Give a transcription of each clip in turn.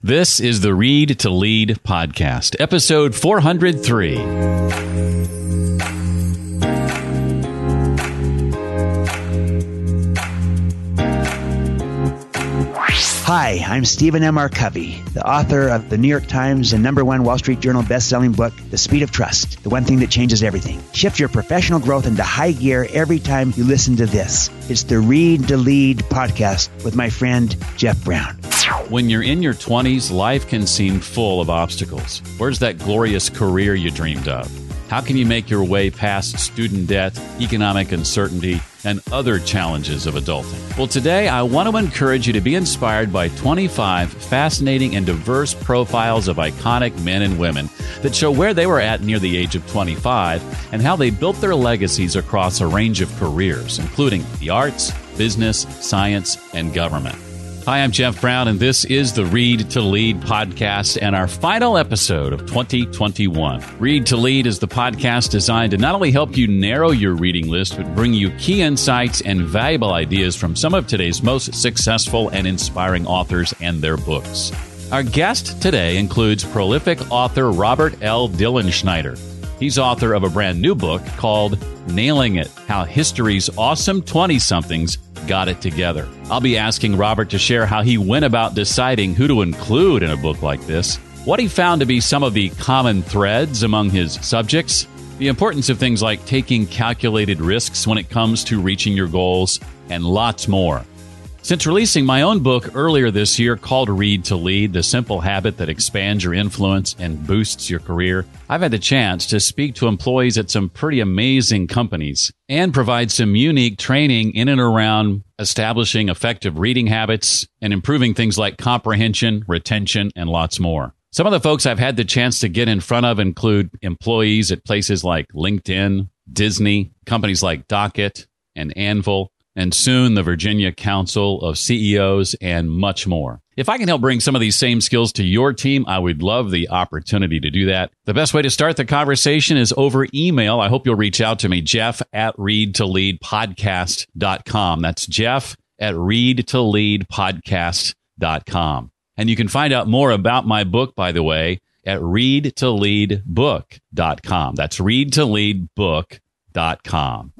This is the Read to Lead podcast, episode 403. Hi, I'm Stephen M. R. Covey, the author of the New York Times and number one Wall Street Journal best-selling book, The Speed of Trust, the one thing that changes everything. Shift your professional growth into high gear every time you listen to this. It's the Read to Lead podcast with my friend Jeff Brown. When you're in your 20s, life can seem full of obstacles. Where's that glorious career you dreamed of? How can you make your way past student debt, economic uncertainty, and other challenges of adulting? Well, today I want to encourage you to be inspired by 25 fascinating and diverse profiles of iconic men and women that show where they were at near the age of 25 and how they built their legacies across a range of careers, including the arts, business, science, and government. Hi, I'm Jeff Brown, and this is the Read to Lead podcast and our final episode of 2021. Read to Lead is the podcast designed to not only help you narrow your reading list, but bring you key insights and valuable ideas from some of today's most successful and inspiring authors and their books. Our guest today includes prolific author Robert L. Dilenschneider. He's author of a brand new book called Nailing It How History's Awesome 20 Somethings got it together. I'll be asking Robert to share how he went about deciding who to include in a book like this, what he found to be some of the common threads among his subjects, the importance of things like taking calculated risks when it comes to reaching your goals, and lots more. Since releasing my own book earlier this year called Read to Lead, the simple habit that expands your influence and boosts your career, I've had the chance to speak to employees at some pretty amazing companies and provide some unique training in and around establishing effective reading habits and improving things like comprehension, retention, and lots more. Some of the folks I've had the chance to get in front of include employees at places like LinkedIn, Disney, companies like Docket and Anvil, and soon the Virginia Council of CEOs, and much more. If I can help bring some of these same skills to your team, I would love the opportunity to do that. The best way to start the conversation is over email. I hope you'll reach out to me, Jeff at readtoleadpodcast.com. That's Jeff at readtoleadpodcast.com. And you can find out more about my book, by the way, at readtoleadbook.com. That's readtoleadbook.com.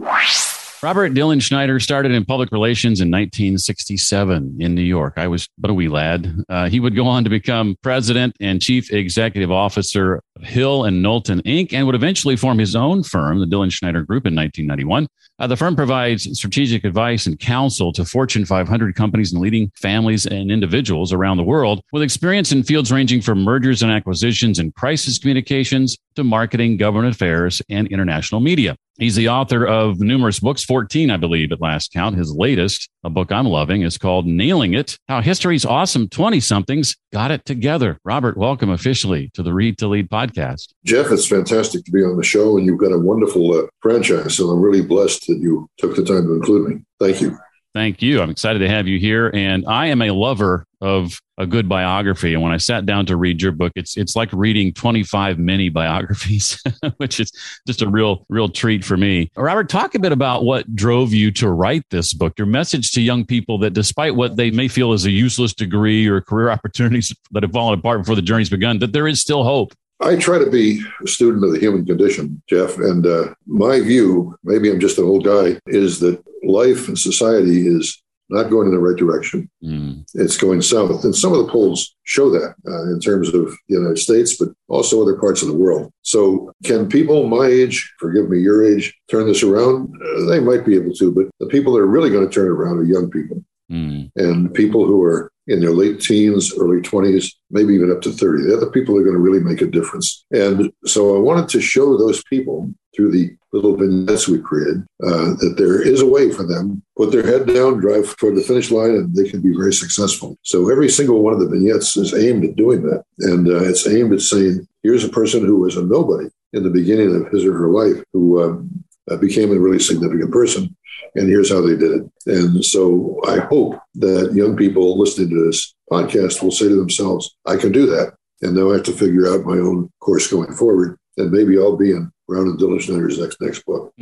Robert Dylan Dilenschneider started in public relations in 1967 in New York. I was but a wee lad. Uh, he would go on to become president and chief executive officer of Hill and Knowlton Inc., and would eventually form his own firm, the Dylan Dilenschneider Group, in 1991. Uh, the firm provides strategic advice and counsel to Fortune 500 companies and leading families and individuals around the world with experience in fields ranging from mergers and acquisitions and crisis communications to marketing, government affairs, and international media. He's the author of numerous books, 14, I believe, at last count. His latest, a book I'm loving, is called Nailing It How History's Awesome 20 Somethings Got It Together. Robert, welcome officially to the Read to Lead podcast. Jeff, it's fantastic to be on the show, and you've got a wonderful uh, franchise. So I'm really blessed that you took the time to include me. Thank you. Thank you. I'm excited to have you here. And I am a lover of a good biography. And when I sat down to read your book, it's it's like reading 25 mini biographies, which is just a real, real treat for me. Robert, talk a bit about what drove you to write this book, your message to young people that despite what they may feel is a useless degree or career opportunities that have fallen apart before the journey's begun, that there is still hope. I try to be a student of the human condition, Jeff. And uh, my view, maybe I'm just an old guy, is that life and society is not going in the right direction. Mm. It's going south. And some of the polls show that uh, in terms of the United States, but also other parts of the world. So, can people my age, forgive me, your age, turn this around? Uh, they might be able to, but the people that are really going to turn it around are young people. Mm. And people who are in their late teens, early 20s, maybe even up to 30. They're the people who are going to really make a difference. And so I wanted to show those people through the little vignettes we created uh, that there is a way for them. Put their head down, drive toward the finish line, and they can be very successful. So every single one of the vignettes is aimed at doing that. And uh, it's aimed at saying, here's a person who was a nobody in the beginning of his or her life who um, uh, became a really significant person and here's how they did it. And so I hope that young people listening to this podcast will say to themselves, I can do that. And now I have to figure out my own course going forward. And maybe I'll be in Brown and Dilenschneider's next next book.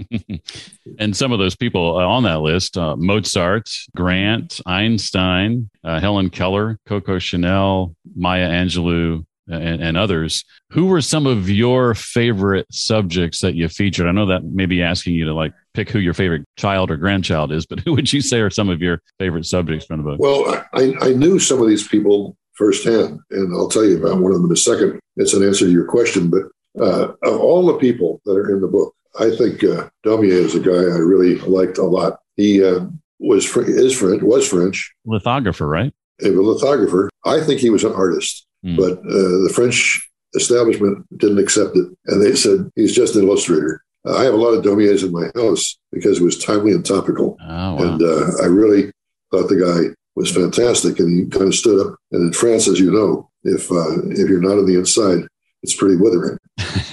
and some of those people on that list: uh, Mozart, Grant, Einstein, uh, Helen Keller, Coco Chanel, Maya Angelou, and, and, others. Who were some of your favorite subjects that you featured? I know that may be asking you to like pick who your favorite child or grandchild is, but who would you say are some of your favorite subjects from the book? Well, I, I knew some of these people firsthand, and I'll tell you about one of them in a second. It's an answer to your question, but uh, of all the people that are in the book, I think uh, Daumier is a guy I really liked a lot. He uh, was is French, was French lithographer, right? A lithographer. I think he was an artist, mm. but uh, the French establishment didn't accept it, and they said he's just an illustrator. I have a lot of Daumiers in my house because it was timely and topical, oh, wow. and uh, I really thought the guy was fantastic, and he kind of stood up. And in France, as you know, if uh, if you're not on the inside, it's pretty withering.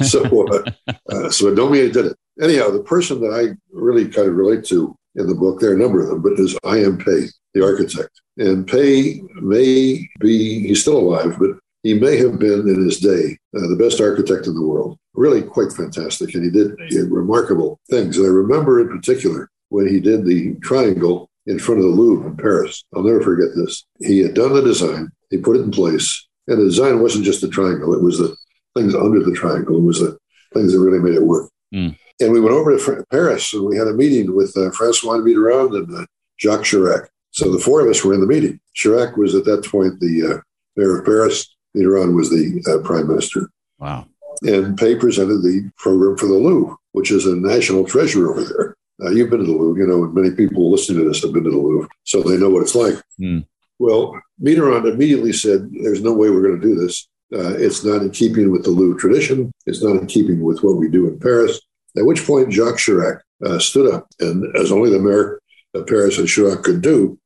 so, uh, uh, so Daumier did it. Anyhow, the person that I really kind of relate to in the book, there are a number of them, but is I. M. Pei, the architect. And Pei may be, he's still alive, but he may have been in his day uh, the best architect in the world. Really quite fantastic. And he did, he did remarkable things. And I remember in particular when he did the triangle in front of the Louvre in Paris. I'll never forget this. He had done the design, he put it in place. And the design wasn't just the triangle, it was the things under the triangle. Was the things that really made it work. Mm. And we went over to Paris and we had a meeting with uh, Francois Mitterrand and uh, Jacques Chirac. So the four of us were in the meeting. Chirac was at that point the uh, mayor of Paris. Mitterrand was the uh, prime minister. Wow. And Pei presented the program for the Louvre, which is a national treasure over there. Uh, you've been to the Louvre, you know, and many people listening to this have been to the Louvre, so they know what it's like. Mm. Well, Mitterrand immediately said, There's no way we're going to do this. Uh, it's not in keeping with the Louvre tradition. It's not in keeping with what we do in Paris. At which point, Jacques Chirac uh, stood up and, as only the mayor of Paris and Chirac could do,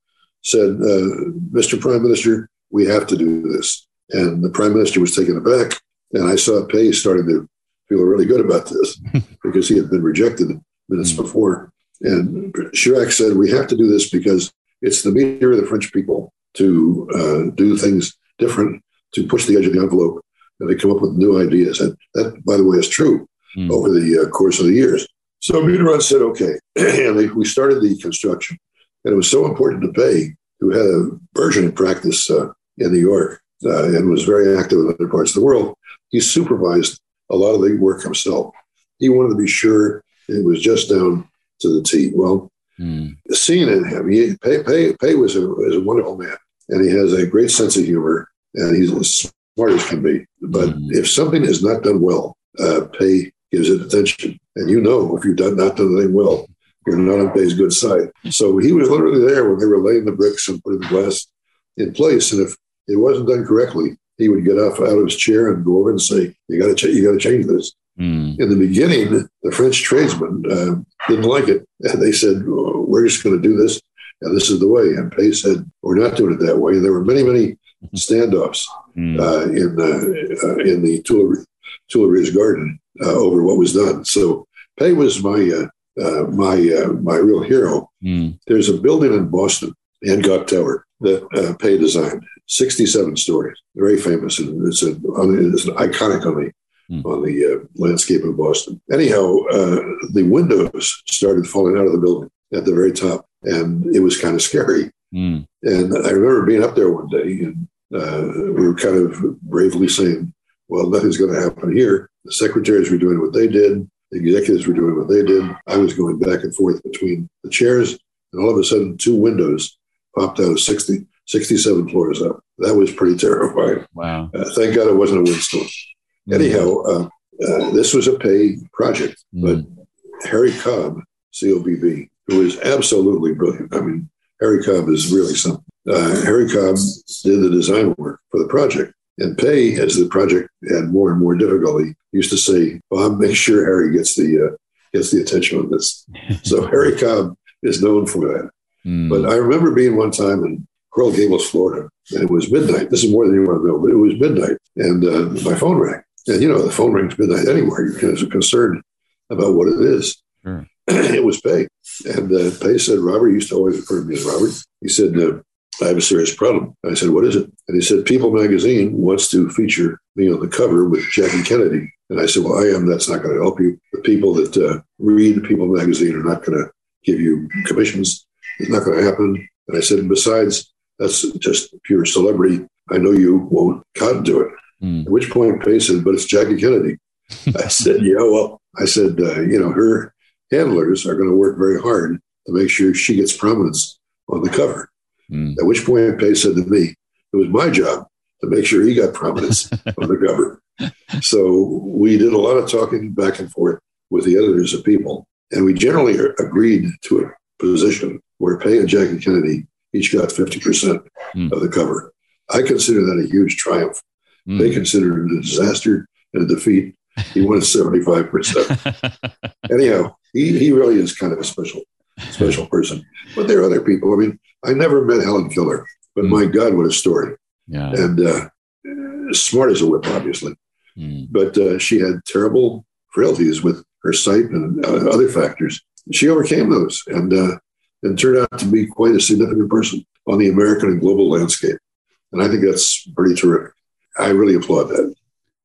said, uh, Mr. Prime Minister, we have to do this. And the prime minister was taken aback. And I saw Pei starting to feel really good about this because he had been rejected minutes mm. before. And Chirac said, We have to do this because it's the meter of the French people to uh, do things different, to push the edge of the envelope, and they come up with new ideas. And that, by the way, is true mm. over the uh, course of the years. So Mitterrand said, okay. and they, we started the construction. And it was so important to Pei, who had a version in practice uh, in New York, uh, and was very active in other parts of the world. He supervised a lot of the work himself. He wanted to be sure it was just down to the T. Well, mm. seeing in him, he, Pei, Pei, Pei was, a, was a wonderful man, and he has a great sense of humor, and he's as smart as can be. But mm. if something is not done well, uh, Pei gives it attention. And you know, if you've done, not done anything well, you're not on Pei's good side. So he was literally there when they were laying the bricks and putting the glass in place. And if it wasn't done correctly, he would get off out of his chair and go over and say, "You got to, ch- you got to change this." Mm. In the beginning, the French tradesmen uh, didn't like it, and they said, "We're just going to do this, and this is the way." And Pei said, "We're not doing it that way." And there were many, many mm-hmm. Standoffs mm. uh, in the uh, in the Tuileries, Tuileries Garden uh, over what was done. So Pei was my uh, uh, my my real hero. Mm. There's a building in Boston, Hancock Tower, that uh, Pei designed. 67 stories, very famous, and it's, a, it's an iconic on the mm. on the uh, landscape of Boston. Anyhow, uh, the windows started falling out of the building at the very top, and it was kind of scary. Mm. And I remember being up there one day, and uh, we were kind of bravely saying, "Well, nothing's going to happen here." The secretaries were doing what they did. The executives were doing what they did. I was going back and forth between the chairs, and all of a sudden, two windows popped out of 60, 67 floors up. That was pretty terrifying. Wow. Uh, thank God it wasn't a windstorm. Mm-hmm. Anyhow, uh, uh, this was a Pei project, mm-hmm. but Harry Cobb, COBB, who is absolutely brilliant. I mean, Harry Cobb is really something. Uh, Harry Cobb did the design work for the project. And Pei, as the project had more and more difficulty, used to say, "Bob, make sure Harry gets the uh, gets the attention on this." so Harry Cobb is known for that. Mm. But I remember being one time in Coral Gables, Florida, and it was midnight. This is more than you want to know, but it was midnight, and uh, my phone rang. And you know, the phone rings midnight anywhere. You're kind of concerned about what it is. Sure. it was Pei, and uh, Pei said, "Robert he used to always refer to me as Robert." He said, uh, I have a serious problem. I said, What is it? And he said, People magazine wants to feature me on the cover with Jackie Kennedy. And I said, Well, I am. That's not going to help you. The people that uh, read People magazine are not going to give you commissions. It's not going to happen. And I said, and Besides, that's just pure celebrity. I know you won't cotton to it. Mm. At which point Pei said, But it's Jackie Kennedy. I said, Yeah, well, I said, uh, You know, her handlers are going to work very hard to make sure she gets prominence on the cover. Mm. At which point, Pei said to me, it was my job to make sure he got prominence on the cover. So we did a lot of talking back and forth with the editors of People, and we generally agreed to a position where Pei and Jackie Kennedy each got 50% mm. of the cover. I consider that a huge triumph. Mm. They considered it a disaster and a defeat. He won 75%. Anyhow, he, he really is kind of a special, special person. But there are other people. I mean, I never met Helen Keller, but mm. my God, what a story. Yeah. And uh, smart as a whip, obviously. Mm. But uh, she had terrible frailties with her sight and uh, other factors. She overcame those and, uh, and turned out to be quite a significant person on the American and global landscape. And I think that's pretty terrific. I really applaud that.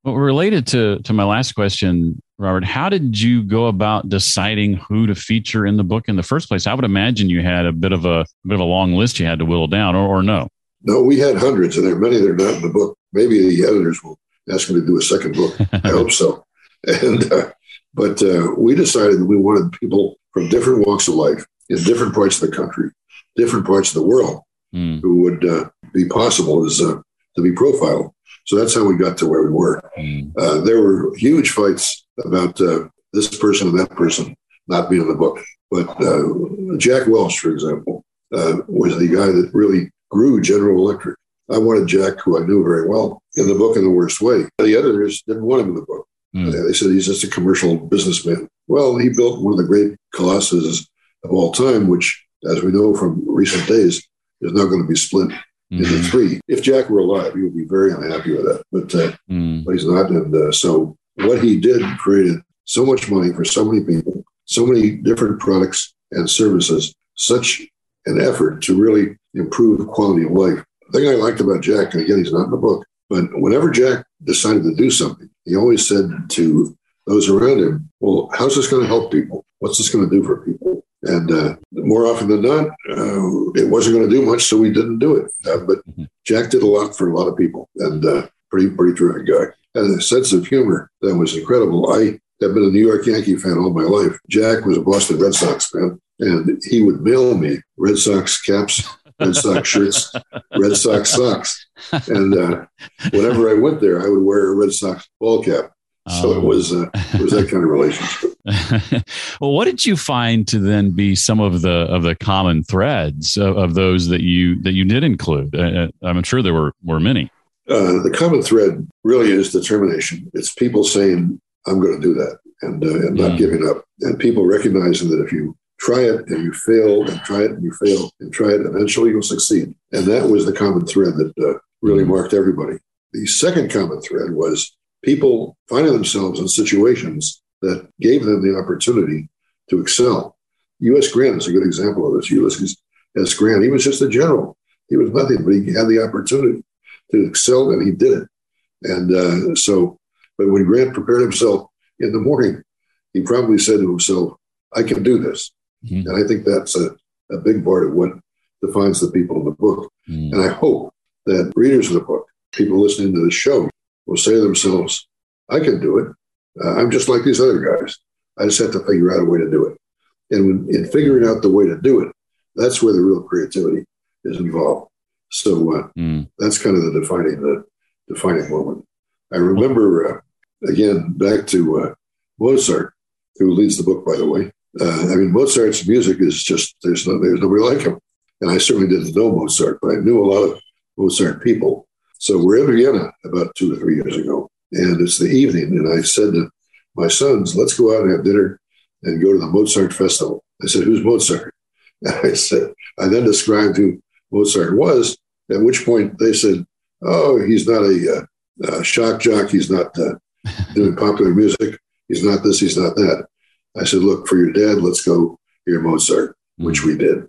Well, related to, to my last question, Robert, how did you go about deciding who to feature in the book in the first place? I would imagine you had a bit of a, a bit of a long list you had to whittle down, or, or no? No, we had hundreds, and there are many that are not in the book. Maybe the editors will ask me to do a second book. I hope so. And uh, but uh, we decided that we wanted people from different walks of life in different parts of the country, different parts of the world, mm. who would uh, be possible as uh, to be profiled. So that's how we got to where we were. Mm. Uh, there were huge fights about uh, this person and that person not being in the book. But uh, Jack Welch, for example, uh, was the guy that really grew General Electric. I wanted Jack, who I knew very well, in the book in the worst way. The editors didn't want him in the book. Mm. They said he's just a commercial businessman. Well, he built one of the great colossuses of all time, which, as we know from recent days, is now going to be split mm-hmm. into three. If Jack were alive, he would be very unhappy with that, but, uh, mm. but he's not. And uh, so what he did created so much money for so many people, so many different products and services, such an effort to really improve quality of life. The thing I liked about Jack, and again, he's not in the book, but whenever Jack decided to do something, he always said to those around him, Well, how's this going to help people? What's this going to do for people? And uh, more often than not, uh, it wasn't going to do much, so we didn't do it. Uh, but mm-hmm. Jack did a lot for a lot of people, and uh, pretty pretty terrific guy. And a sense of humor that was incredible. I have been a New York Yankee fan all my life. Jack was a Boston Red Sox fan, and he would mail me Red Sox caps, Red Sox shirts, Red Sox socks. And uh, whenever I went there, I would wear a Red Sox ball cap. So it oh. was uh, it was that kind of relationship. well, what did you find to then be some of the of the common threads of, of those that you that you did include? Uh, I'm sure there were were many. Uh, the common thread really is determination. It's people saying, "I'm going to do that," and, uh, and not mm. giving up, and people recognizing that if you try it and you fail, and try it and you fail, and try it, eventually you'll succeed. And that was the common thread that uh, really mm. marked everybody. The second common thread was people finding themselves in situations that gave them the opportunity to excel. U.S. Grant is a good example of this. Ulysses S. Grant, he was just a general. He was nothing, but he had the opportunity to excel, and he did it. And uh, so, but when Grant prepared himself in the morning, he probably said to himself, I can do this. Mm-hmm. And I think that's a, a big part of what defines the people in the book. Mm-hmm. And I hope that readers of the book, people listening to the show, will say to themselves, I can do it. Uh, I'm just like these other guys. I just have to figure out a way to do it. And when, in figuring out the way to do it, that's where the real creativity is involved. So uh, mm. that's kind of the defining the defining moment. I remember uh, again back to uh, Mozart, who leads the book, by the way. Uh, I mean, Mozart's music is just there's no there's nobody like him, and I certainly didn't know Mozart, but I knew a lot of Mozart people. So we're in Vienna about two or three years ago, and it's the evening, and I said to my sons, "Let's go out and have dinner and go to the Mozart festival." I said, "Who's Mozart?" And I said, I then described who Mozart was. At which point they said, "Oh, he's not a, uh, a shock jock. He's not uh, doing popular music. He's not this. He's not that." I said, "Look, for your dad, let's go hear Mozart," mm. which we did.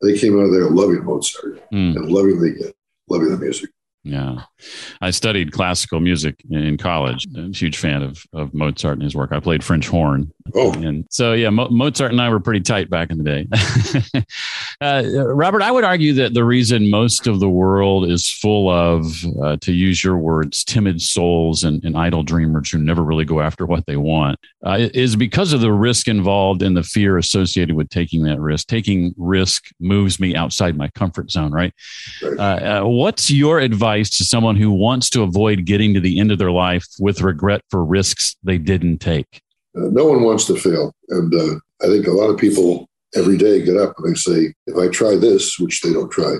They came out of there loving Mozart mm. and loving the loving the music. Yeah. I studied classical music in college. I'm a huge fan of, of Mozart and his work. I played French horn. Oh. And so, yeah, Mo- Mozart and I were pretty tight back in the day. uh, Robert, I would argue that the reason most of the world is full of, uh, to use your words, timid souls and, and, idle dreamers who never really go after what they want uh, is because of the risk involved and the fear associated with taking that risk. Taking risk moves me outside my comfort zone, right? right. Uh, uh, what's your advice to someone who wants to avoid getting to the end of their life with regret for risks they didn't take? Uh, no one wants to fail. And uh, I think a lot of people every day get up and they say, if I try this, which they don't try,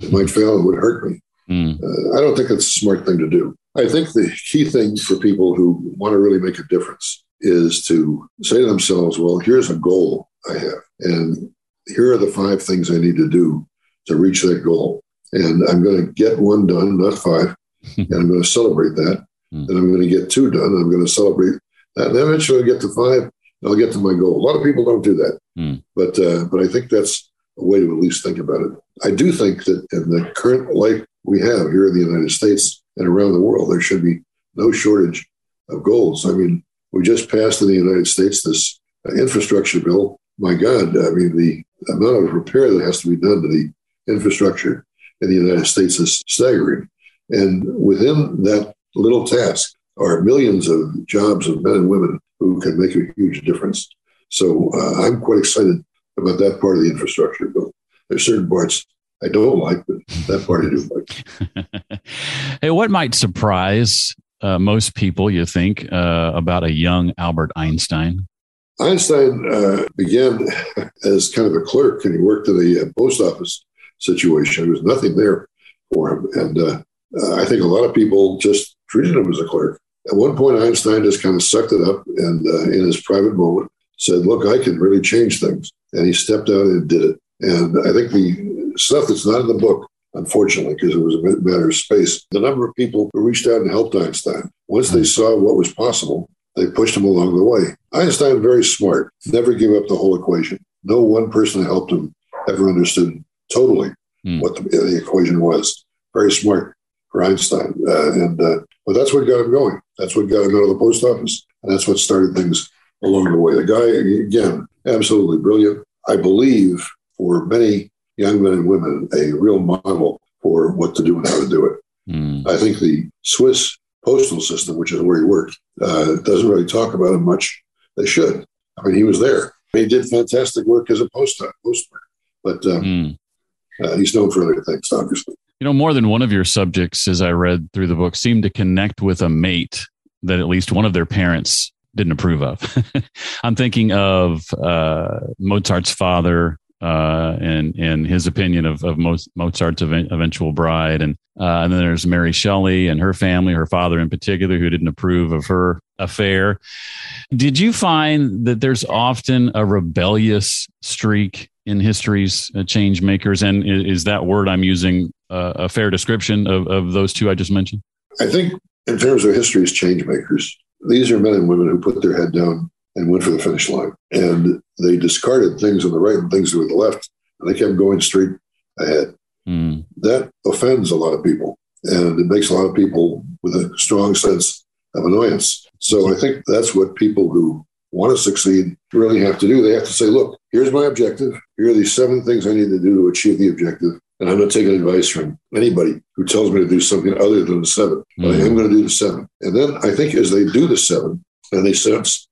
it might fail and would hurt me. Mm. Uh, I don't think it's a smart thing to do. I think the key thing for people who want to really make a difference is to say to themselves, well, here's a goal I have, and here are the five things I need to do to reach that goal. And I'm going to get one done, not five, and I'm going to celebrate that. Mm. And I'm going to get two done. I'm going to celebrate that. and eventually I'll get to five. I'll get to my goal. A lot of people don't do that, mm. but uh, but I think that's a way to at least think about it. I do think that in the current life we have here in the United States and around the world, there should be no shortage of goals. I mean, we just passed in the United States this uh, infrastructure bill. My God, I mean, the amount of repair that has to be done to the infrastructure in the United States is staggering. And within that little task, are millions of jobs of men and women who can make a huge difference. So uh, I'm quite excited about that part of the infrastructure bill. There's certain parts I don't like, but that part I do like. hey, what might surprise uh, most people, you think, uh, about a young Albert Einstein? Einstein uh, began as kind of a clerk, and he worked in a uh, post office situation. There was nothing there for him, and uh, I think a lot of people just treated him as a clerk. At one point, Einstein just kind of sucked it up and, uh, in his private moment, said, Look, I can really change things. And he stepped out and did it. And I think the stuff that's not in the book, unfortunately, because it was a matter of space, the number of people who reached out and helped Einstein, once they saw what was possible, they pushed him along the way. Einstein, very smart, never gave up the whole equation. No one person that helped him ever understood totally mm. what the, the, equation was. Very smart for Einstein. Uh, and uh, but that's what got him going. That's what got him out of the post office. And that's what started things along the way. The guy, again, absolutely brilliant. I believe for many young men and women, a real model for what to do and how to do it. Mm. I think the Swiss postal system, which is where he worked, uh, doesn't really talk about him much. They should. I mean, he was there. He did fantastic work as a post postman, but um, mm. Uh, he's known for other things, obviously. You know, more than one of your subjects, as I read through the book, seemed to connect with a mate that at least one of their parents didn't approve of. I'm thinking of uh, Mozart's father uh, and and his opinion of of Mozart's eventual bride, and uh, and then there's Mary Shelley and her family, her father in particular, who didn't approve of her affair. Did you find that there's often a rebellious streak in history's uh, change makers, and is that word I'm using uh, a fair description of, of those two I just mentioned? I think in terms of history's change makers, these are men and women who put their head down and went for the finish line. And they discarded things on the right and things on the left, and they kept going straight ahead. Mm. That offends a lot of people, and it makes a lot of people with a strong sense of annoyance. So I think that's what people who want to succeed really have to do. They have to say, look, here's my objective. Here are these seven things I need to do to achieve the objective. And I'm not taking advice from anybody who tells me to do something other than the seven, mm-hmm. I am going to do the seven. And then I think as they do the seven and they sense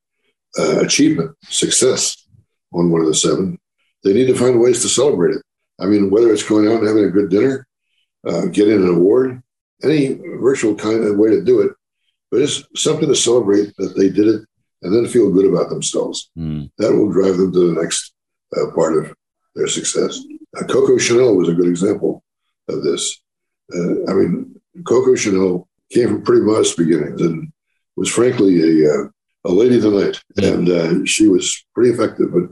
uh, achievement, success on one of the seven, they need to find ways to celebrate it. I mean, whether it's going out and having a good dinner, uh, getting an award, any virtual kind of way to do it, but it's something to celebrate that they did it and then feel good about themselves. Mm. That will drive them to the next uh, part of their success. Uh, Coco Chanel was a good example of this. Uh, I mean, Coco Chanel came from pretty modest beginnings and was frankly a, uh, a lady of the night. And uh, she was pretty effective, but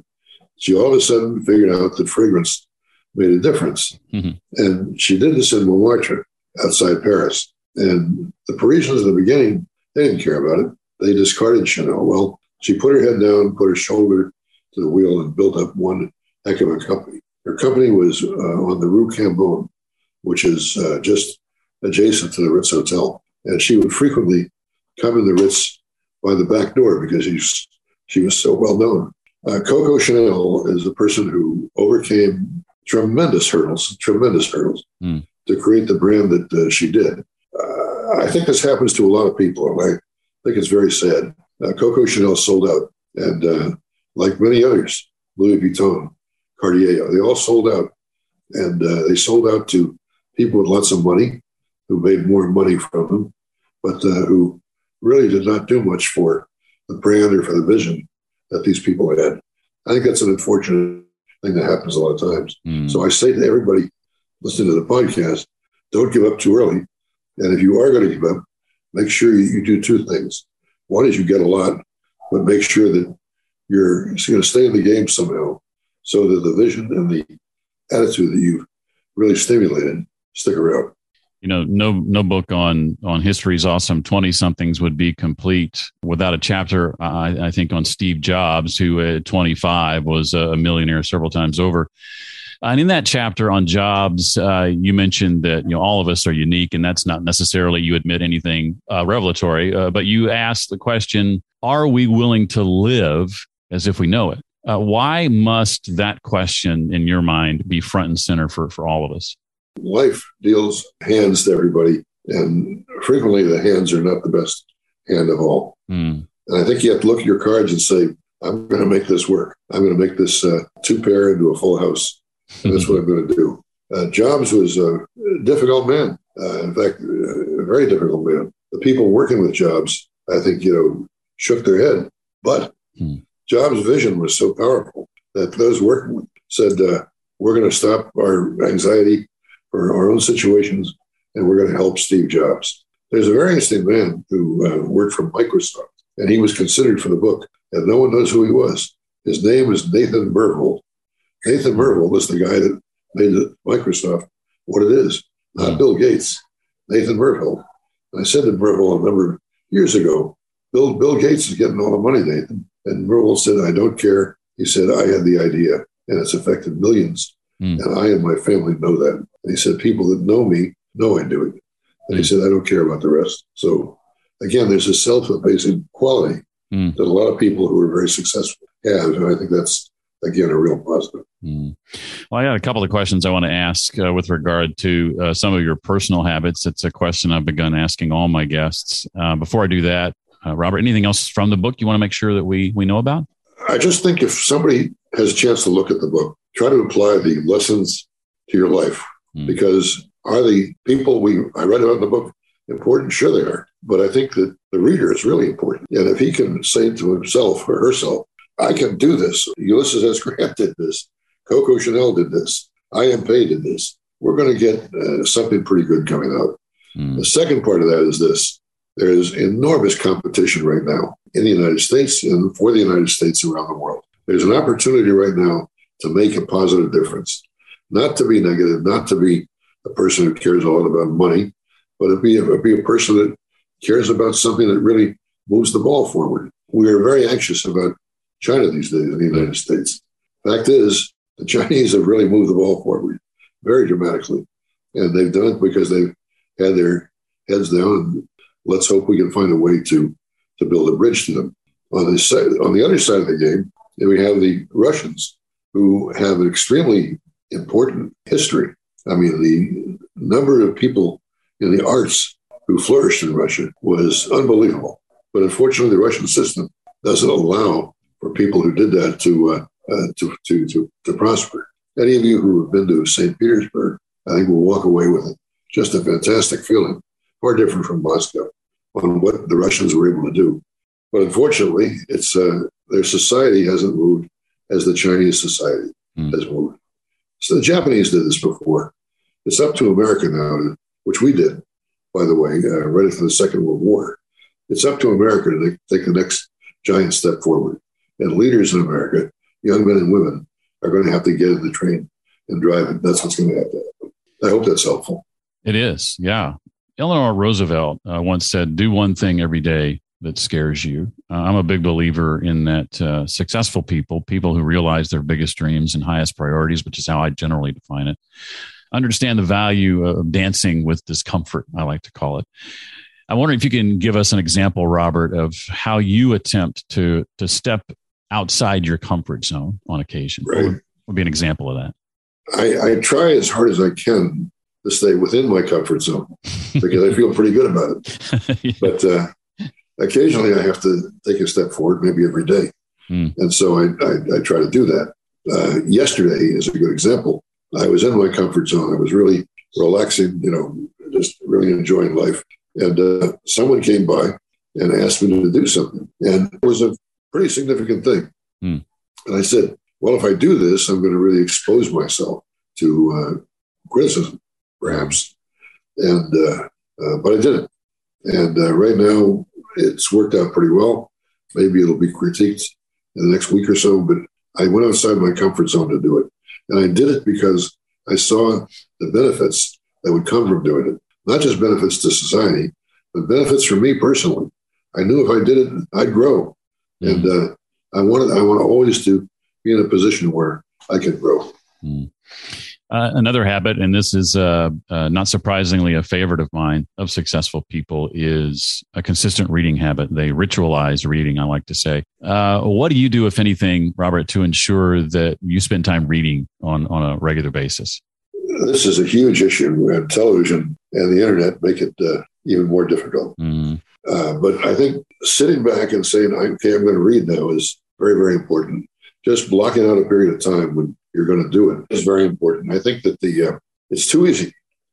she all of a sudden figured out that fragrance made a difference. Mm-hmm. And she did this in Montmartre outside Paris. And the Parisians in the beginning, they didn't care about it. They discarded Chanel. Well, she put her head down, put her shoulder to the wheel, and built up one heck of a company. Her company was uh, on the Rue Cambon, which is uh, just adjacent to the Ritz Hotel. And she would frequently come in the Ritz by the back door because she was so well known. Uh, Coco Chanel is a person who overcame tremendous hurdles, tremendous hurdles mm. to create the brand that uh, she did. Uh, I think this happens to a lot of people, and think it's very sad. Uh, Coco Chanel sold out, and uh, like many others, Louis Vuitton, Cartier, they all sold out, and uh, they sold out to people with lots of money who made more money from them, but uh, who really did not do much for the brand or for the vision that these people had. I think that's an unfortunate thing that happens a lot of times. Mm. So I say to everybody listening to the podcast, don't give up too early. And if you are going to give up, make sure you, do two things. One is you get a lot, but make sure that you're going to stay in the game somehow so that the vision and the attitude that you've really stimulated stick around. You know no no book on on history is awesome. 20 somethings would be complete without a chapter I, I, think on steve jobs who at 25 was a millionaire several times over and in that chapter on jobs uh, you mentioned that you know all of us are unique and that's not necessarily you admit anything uh, revelatory uh, but you asked the question are we willing to live as if we know it uh, why must that question in your mind be front and center for for all of us life deals hands to everybody, and frequently the hands are not the best hand of all. Mm. And I think you have to look at your cards and say, I'm going to make this work. I'm going to make this uh, two pair into a full house. That's what I'm going to do. Uh, Jobs was a difficult man. Uh, in fact, a very difficult man. The people working with Jobs, I think, you know, shook their head. But mm. Jobs' vision was so powerful that those working with said, uh, we're going to stop our anxiety for our own situations, and we're going to help Steve Jobs. There's a very interesting man who uh, worked for Microsoft, and he was considered for the book, and no one knows who he was. His name is Nathan Myhrvold. Nathan Myhrvold was the guy that made Microsoft what it is, not Bill Gates. Nathan Myhrvold. I said to Myhrvold a number of years ago, Bill, Bill Gates is getting all the money, Nathan. And Myhrvold said, I don't care. He said, I had the idea, and it's affected millions. Mm. And I and my family know that. And he said, people that know me know I do it. And he said, I don't care about the rest. So again, there's a self-effacing quality mm. that a lot of people who are very successful have. And I think that's, again, a real positive. Mm. Well, I got a couple of questions I want to ask uh, with regard to uh, some of your personal habits. It's a question I've begun asking all my guests. Uh, before I do that, uh, Robert, anything else from the book you want to make sure that we, we know about? I just think if somebody has a chance to look at the book, try to apply the lessons to your life mm. because are the people we I read about in the book important? Sure, they are. But I think that the reader is really important. And if he can say to himself or herself, I can do this. Ulysses S. Grant did this. Coco Chanel did this. I am paid in this. We're going to get uh, something pretty good coming out. Mm. The second part of that is this there is enormous competition right now in the United States and for the United States around the world. There's an opportunity right now to make a positive difference, not to be negative, not to be a person who cares a lot about money, but to be a, be a person that cares about something that really moves the ball forward. We are very anxious about China these days in the United States. Fact is, the Chinese have really moved the ball forward very dramatically. And they've done it because they've had their heads down. Let's hope we can find a way to, to build a bridge to them. On the, side, on the other side of the game, we have the Russians who have an extremely important history. I mean, the number of people in the arts who flourished in Russia was unbelievable. But unfortunately, the Russian system doesn't allow for people who did that to uh, uh, to, to, to to prosper. Any of you who have been to St. Petersburg, I think will walk away with it. Just a fantastic feeling, far different from Moscow on what the Russians were able to do. But unfortunately, it's uh, their society hasn't moved as the Chinese society mm. has moved. So the Japanese did this before. It's up to America now, which we did, by the way, uh, right after the Second World War. It's up to America to take the next giant step forward. And leaders in America, young men and women, are going to have to get in the train and drive it. That's what's going to happen. I hope that's helpful. It is, yeah. Eleanor Roosevelt uh, once said, "Do one thing every day that scares you." Uh, I'm a big believer in that. Uh, successful people, people who realize their biggest dreams and highest priorities, which is how I generally define it, understand the value of dancing with discomfort. I like to call it. I wonder if you can give us an example, Robert, of how you attempt to to step outside your comfort zone on occasion. Right. Would, would be an example of that? I, I try as hard as I can to stay within my comfort zone because I feel pretty good about it. yeah. But uh, occasionally I have to take a step forward, maybe every day. Mm. And so I, I, I, try to do that. Uh, yesterday is a good example. I was in my comfort zone. I was really relaxing, you know, just really enjoying life. And uh, someone came by and asked me to do something. And it was a pretty significant thing. Mm. And I said, well, if I do this, I'm going to really expose myself to uh, criticism perhaps. And uh, uh, but I did it, and uh, right now it's worked out pretty well. Maybe it'll be critiqued in the next week or so, but I went outside my comfort zone to do it, and I did it because I saw the benefits that would come from doing it. Not just benefits to society, but benefits for me personally. I knew if I did it, I'd grow, mm. and uh, I wanted I want to always to be in a position where I can grow. Mm. Uh, another habit, and this is uh, uh, not surprisingly a favorite of mine of successful people, is a consistent reading habit. They ritualize reading, I like to say. Uh, what do you do, if anything, Robert, to ensure that you spend time reading on, on a regular basis? This is a huge issue, and television and the internet make it uh, even more difficult. Mm. but I think sitting back and saying, okay, I'm going to read now is very, very important. Just blocking out a period of time when you're going to do it is very important. I think that the uh, it's too easy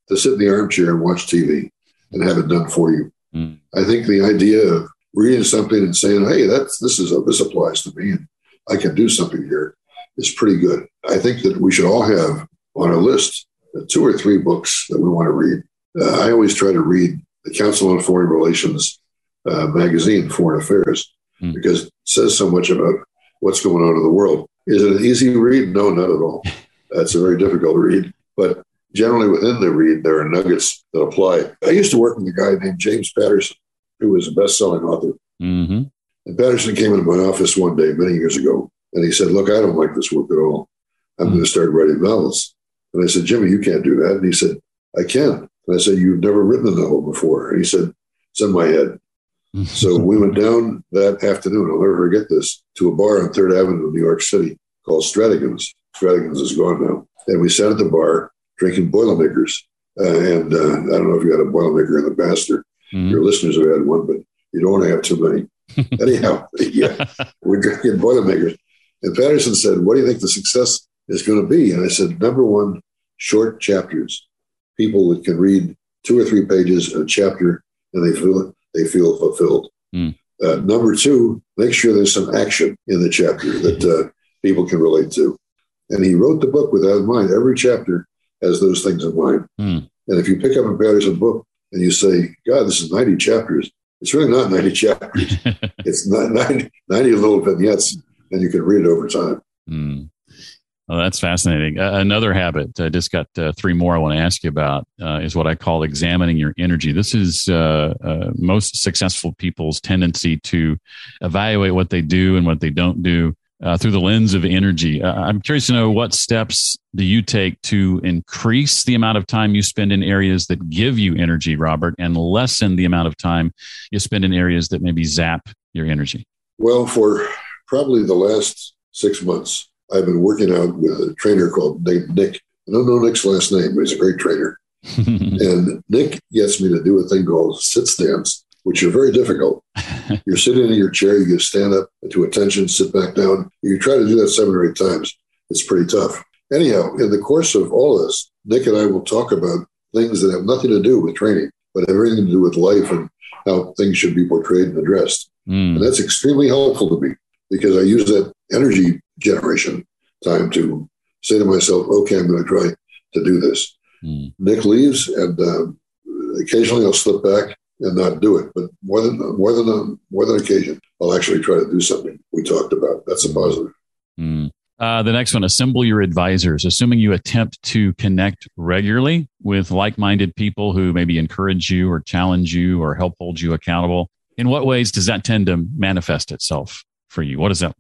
to sit in the armchair and watch TV and have it done for you. Mm. I think the idea of reading something and saying, "Hey, that's this is a, this applies to me and I can do something here," is pretty good. I think that we should all have on our list two or three books that we want to read. Uh, I always try to read the Council on Foreign Relations uh, magazine, Foreign Affairs, mm. because it says so much about what's going on in the world. Is it an easy read? No, not at all. That's a very difficult read. But generally within the read, there are nuggets that apply. I used to work with a guy named James Patterson, who was a best-selling author. Mm-hmm. And Patterson came into my office one day many years ago, and he said, "Look, I don't like this work at all. I'm mm-hmm. going to start writing novels." And I said, "Jimmy, you can't do that." And he said, "I can." And I said, "You've never written a novel before." And he said, "It's in my head." so we went down that afternoon, I'll never forget this, to a bar on Third Avenue in New York City called Stratagens. Stratagens is gone now. And we sat at the bar drinking Boilermakers. Uh, and uh, I don't know if you had a Boilermaker in the past or mm-hmm. your listeners have had one, but you don't want to have too many. Anyhow, yeah, we're drinking Boilermakers. And Patterson said, What do you think the success is going to be? And I said, Number one, short chapters. People that can read two or three pages of a chapter and they feel they feel fulfilled. Mm. Uh, number two, make sure there's some action in the chapter that uh, people can relate to. And he wrote the book with that in mind. Every chapter has those things in mind. Mm. And if you pick up a Patterson book and you say, God, this is 90 chapters, it's really not 90 chapters. it's not 90, 90 little vignettes, and you can read it over time. Mm. Well, that's fascinating. Uh, another habit, I just got uh, three more I want to ask you about, uh, is what I call examining your energy. This is uh, uh, most successful people's tendency to evaluate what they do and what they don't do uh, through the lens of energy. I'm curious to know what steps do you take to increase the amount of time you spend in areas that give you energy, Robert, and lessen the amount of time you spend in areas that maybe zap your energy? Well, for probably the last six months, I've been working out with a trainer called Nick. I don't know Nick's last name, but he's a great trainer. and Nick gets me to do a thing called sit stands, which are very difficult. You're sitting in your chair, you stand up to attention, sit back down. You try to do that seven or eight times. It's pretty tough. anyhow, in the course of all this, Nick and I will talk about things that have nothing to do with training, but everything to do with life and how things should be portrayed and addressed. Mm. And that's extremely helpful to me because I use that energy generation time to say to myself, okay, I'm going to try to do this. Mm. Nick leaves, and uh, occasionally I'll slip back and not do it. But more than more than a, more than occasion, I'll actually try to do something we talked about. That's a positive. Mm. Uh, the next one, assemble your advisors. Assuming you attempt to connect regularly with like-minded people who maybe encourage you or challenge you or help hold you accountable. In what ways does that tend to manifest itself for you? What does that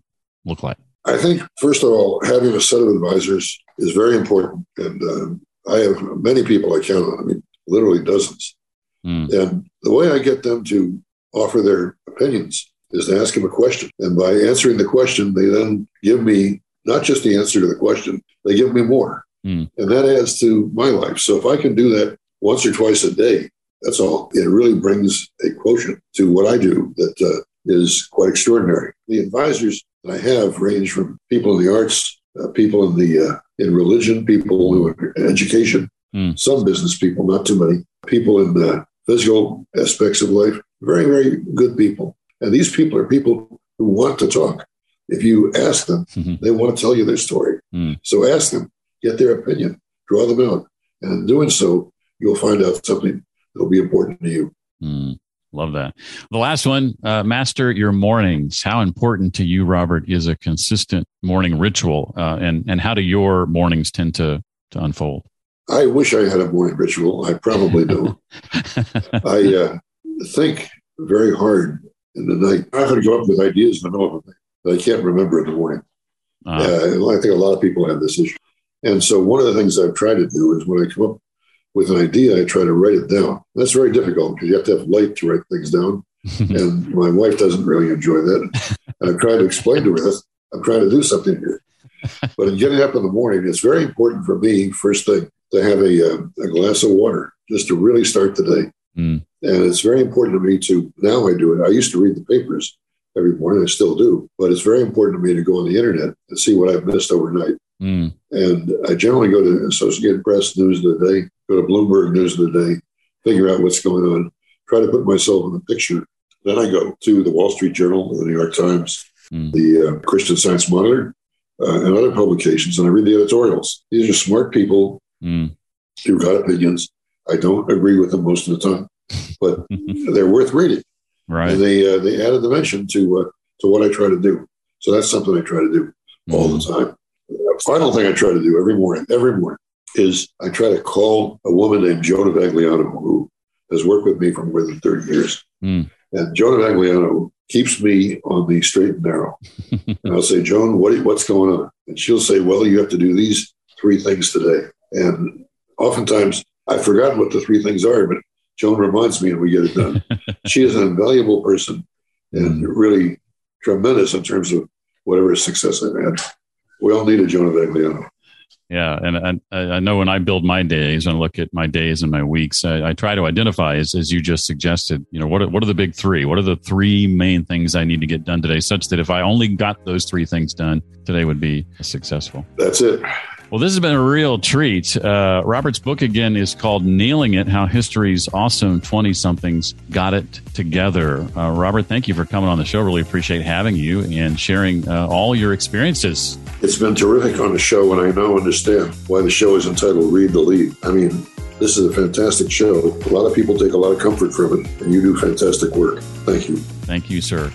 look like? I think, first of all, having a set of advisors is very important. And um, I have many people I count on. I mean, literally dozens. Mm. And the way I get them to offer their opinions is to ask them a question. And by answering the question, they then give me not just the answer to the question, they give me more. Mm. And that adds to my life. So if I can do that once or twice a day, that's all. It really brings a quotient to what I do that uh, is quite extraordinary. The advisors that I have range from people in the arts, uh, people in the uh, in religion, people who are in education, mm. some business people, not too many, people in the physical aspects of life, very, very good people. And these people are people who want to talk. If you ask them, mm-hmm. they want to tell you their story. Mm. So ask them, get their opinion, draw them out. And in doing so, you'll find out something that'll be important to you. Mm. Love that. The last one, uh, master your mornings. How important to you, Robert, is a consistent morning ritual, uh, and and how do your mornings tend to to unfold? I wish I had a morning ritual. I probably do. I uh, think very hard in the night. I often go up with ideas in the middle of the night that I can't remember in the morning. Uh, I think a lot of people have this issue. And so one of the things I've tried to do is when I come up with an idea, I try to write it down. That's very difficult because you have to have light to write things down. and my wife doesn't really enjoy that. I'm trying to explain to her, I'm trying to do something here. But in getting up in the morning, it's very important for me, first thing, to have a, uh, a glass of water just to really start the day. Mm. And it's very important to me to, now I do it. I used to read the papers every morning, I still do, but it's very important to me to go on the internet and see what I've missed overnight. Mm. And I generally go to Associated Press News of the Day, go to Bloomberg News of the Day, figure out what's going on, try to put myself in the picture. Then I go to the Wall Street Journal, the New York Times, mm. the uh, Christian Science Monitor, uh, and other publications, and I read the editorials. These are smart people mm. who've got opinions. I don't agree with them most of the time, but they're worth reading. Right. And they uh, they add a dimension to uh, to what I try to do. So that's something I try to do all the mm. time. The final thing I try to do every morning, every morning, is I try to call a woman named Joan Avagliano, who has worked with me for more than 30 years. Mm. And Joan Avagliano keeps me on the straight and narrow. and I'll say, Joan, what, what's going on? And she'll say, well, you have to do these three things today. And oftentimes I've forgotten what the three things are, but Joan reminds me and we get it done. she is an invaluable person and mm. really tremendous in terms of whatever success I've had. We all need a Joan Avagliano. Yeah, and I, I, know when I build my days and look at my days and my weeks, I, I, try to identify, as, as you just suggested, you know, what are, what are the big three? What are the three main things I need to get done today, such that if I only got those three things done, today would be successful. That's it. Well, this has been a real treat. Uh, Robert's book again is called Nailing It How History's Awesome 20 Somethings Got It Together. Uh, Robert, thank you for coming on the show. Really appreciate having you and sharing uh, all your experiences. It's been terrific on the show, and I now understand why the show is entitled Read the Lead. I mean, this is a fantastic show. A lot of people take a lot of comfort from it, and you do fantastic work. Thank you. Thank you, sir.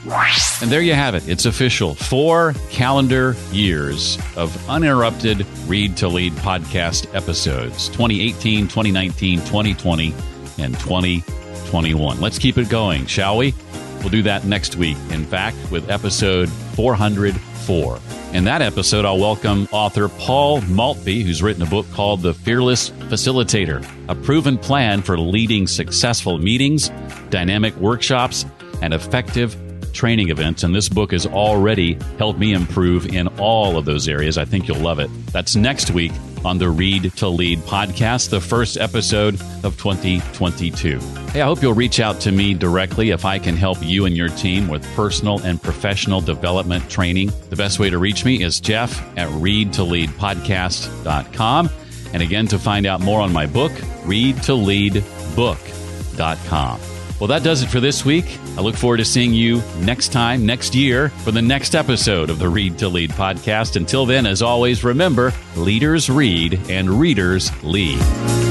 And there you have it. It's official. Four calendar years of uninterrupted Read to Lead podcast episodes 2018, 2019, 2020, and 2021. Let's keep it going, shall we? We'll do that next week. In fact, with episode 404. In that episode, I'll welcome author Paul Maltby, who's written a book called The Fearless Facilitator, a proven plan for leading successful meetings, dynamic workshops, and effective training events. And this book has already helped me improve in all of those areas. I think you'll love it. That's next week on the Read to Lead podcast, the first episode of 2022. Hey, I hope you'll reach out to me directly if I can help you and your team with personal and professional development training. The best way to reach me is jeff at readtoleadpodcast.com. And again, to find out more on my book, readtoleadbook.com. Well, that does it for this week. I look forward to seeing you next time, next year, for the next episode of the Read to Lead podcast. Until then, as always, remember leaders read and readers lead.